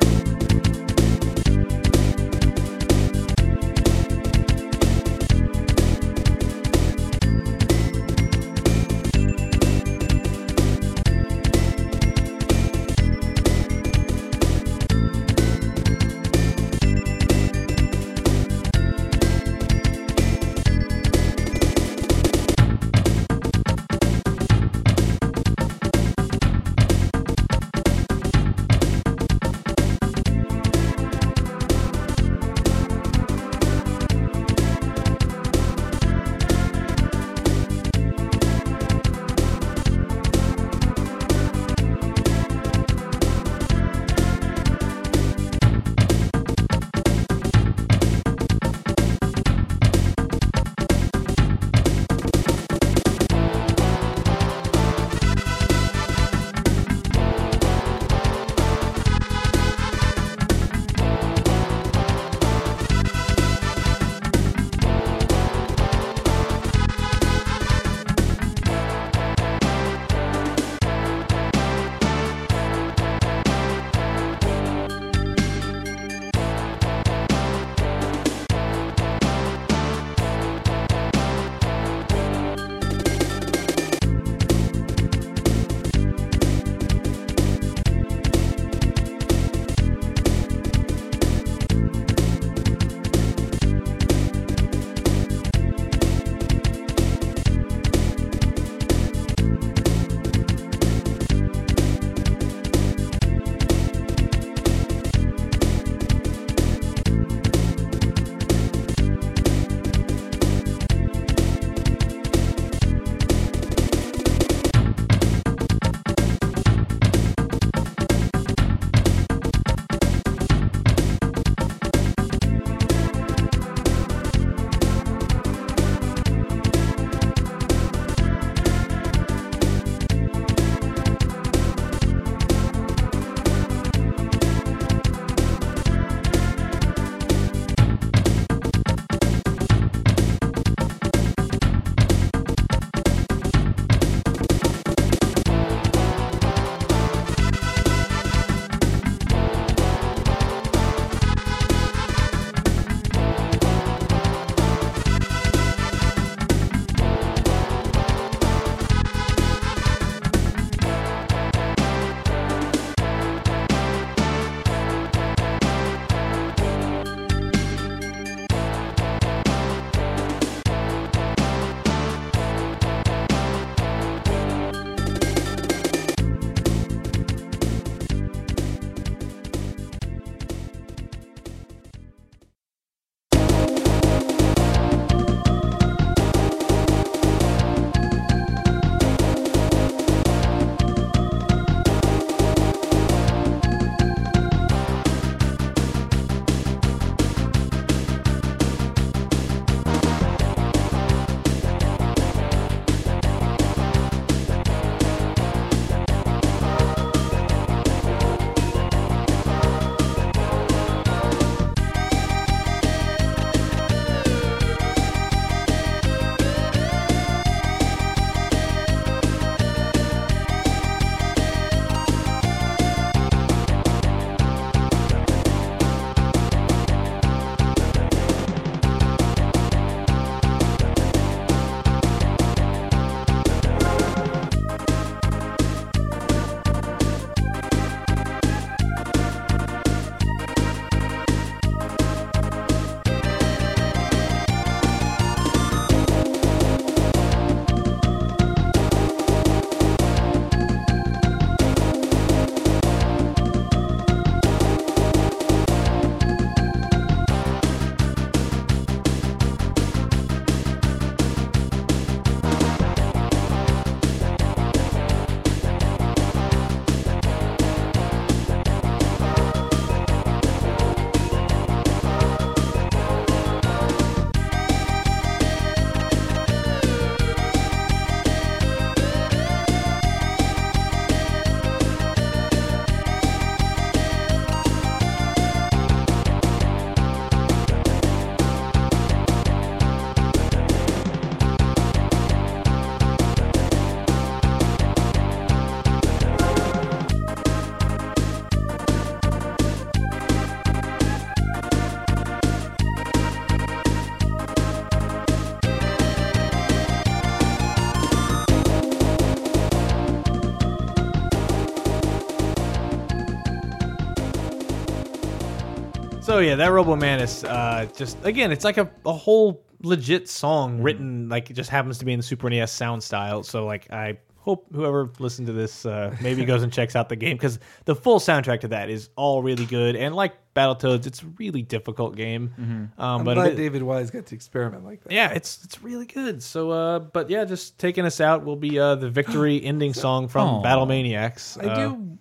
Yeah, that Robo Manus, uh, just again, it's like a, a whole legit song written like it just happens to be in the Super NES sound style. So like I hope whoever listened to this uh, maybe goes and checks out the game because the full soundtrack to that is all really good. And like Battletoads, it's a really difficult game. Um, I'm but glad it- David Wise got to experiment like that. yeah, it's it's really good. So, uh, but yeah, just taking us out will be uh, the victory ending song from Aw. Battle Maniacs. I Uh, do,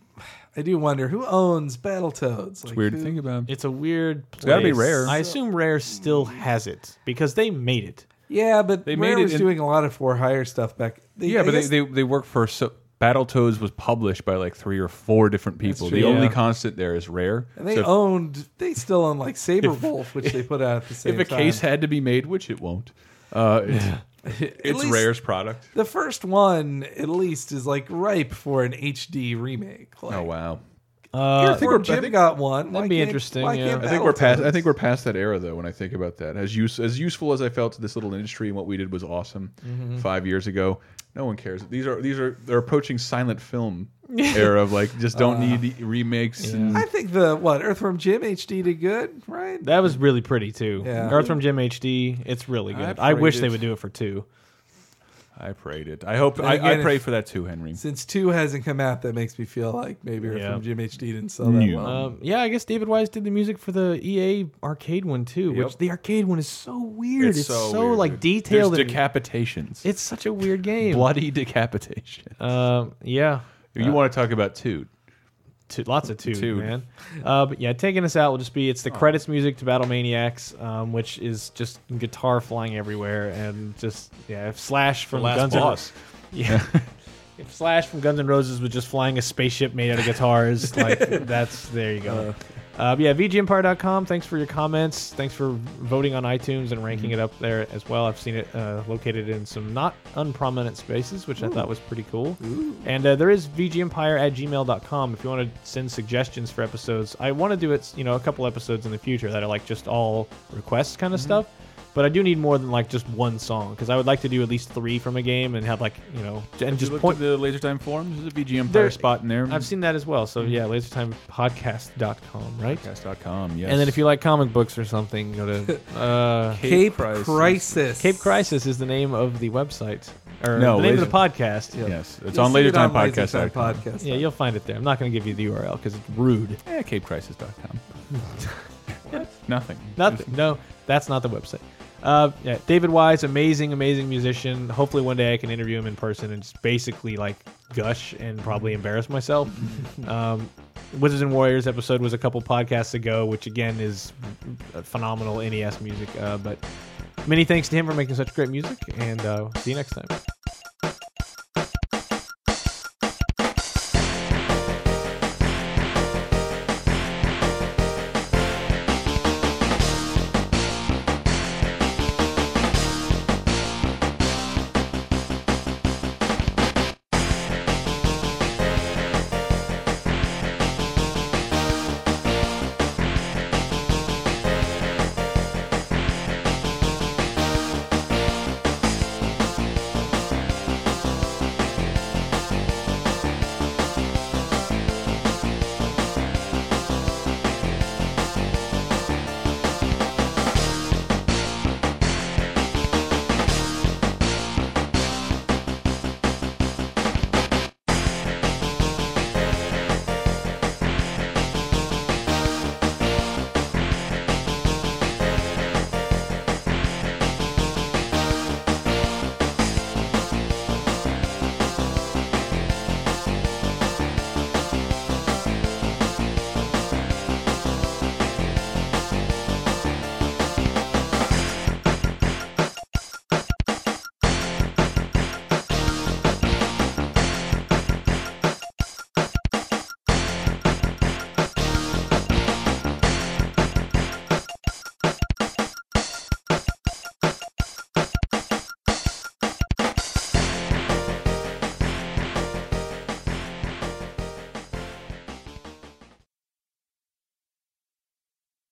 I do wonder who owns Battletoads. Like, Weird who- to think about. It's a weird. Place. gotta be Rare. I assume Rare still has it because they made it. Yeah, but They they made Rare it was in- doing a lot of for hire stuff back. They, Yeah, I but they, guess- they they work for so Battletoads was published by like three or four different people. true. The only constant there is Rare. and they So if- owned. They still own like Sabre Wulf, which they put out at the same if a time. case had to be made, which it won't, uh, it's, it's least- Rare's product. the first one, at least, is like ripe for an HD remake. Oh, like, Oh wow. Uh, I think we're- I Jim think- got one. That'd be interesting, yeah. I think we're past. I think we're past that era though. When I think about that, as use as useful as I felt to this little industry and what we did was awesome Mm-hmm. five years ago. No one cares. These are these are they're approaching silent film era of like just don't Uh, need remakes. And, I think the what Earthworm Jim HD did good, right? that was really pretty too. Yeah. Earthworm Jim HD. It's really good. I I, wish prayed they would do it for two. I prayed it. I hope. Then I, I again, prayed if- for that too, Henry. Since two hasn't come out, that makes me feel like maybe Yeah. Earthworm Jim HD didn't sell that No. well. Um, yeah, I guess David Wise did the music for the EA arcade one too. Which the arcade one is so weird. It's, so, weird, like detailed. There's and- decapitations. it's such a weird game. bloody decapitation. Um, yeah. you want to talk about two? Two, lots of two, Two. man. Uh, but yeah, taking us out will just be it's the credits music to Battle Maniacs, um, which is just guitar flying everywhere and just yeah, if Slash from last Guns boss. N' yeah. If Slash from Guns N' Roses was just flying a spaceship made out of guitars, like that's there you go. Uh, but yeah, VGEmpire.com. Thanks for your comments. Thanks for voting on iTunes and ranking it up there as well. I've seen it uh, located in some not unprominent spaces, which I thought was pretty cool. And uh, there is VGEmpire at gmail.com if you want to send suggestions for episodes. I want to do it, you know, a couple episodes in the future that are like just all requests kind of stuff. But I do need more than like just one song because I would like to do at least three from a game and have like you know and just Just point. the Laser Time forums. There's a VG Empire There- spot in there. I've seen that as well. So yeah, lasertimepodcast.com, right? Podcast.com. Yes. And then if you like comic books or something, go to uh, Cape Crisis. Crisis. Cape Crisis is the name of the website or No, the name of the podcast. Yeah. yes, it's You'll on see it on LaserTimePodcast.com. LaserTime Podcast. yeah, you'll find it there. I'm not going to give you the URL because it's rude. Yeah, CapeCrisis.com. Nothing. Nothing. No, that's not the website. Uh, yeah, David Wise, amazing, amazing musician. Hopefully, one day I can interview him in person and just basically like gush and probably embarrass myself. um, Wizards and Warriors episode was a couple podcasts ago, which again is phenomenal NES music. Uh, but many thanks to him for making such great music, and uh, see you next time.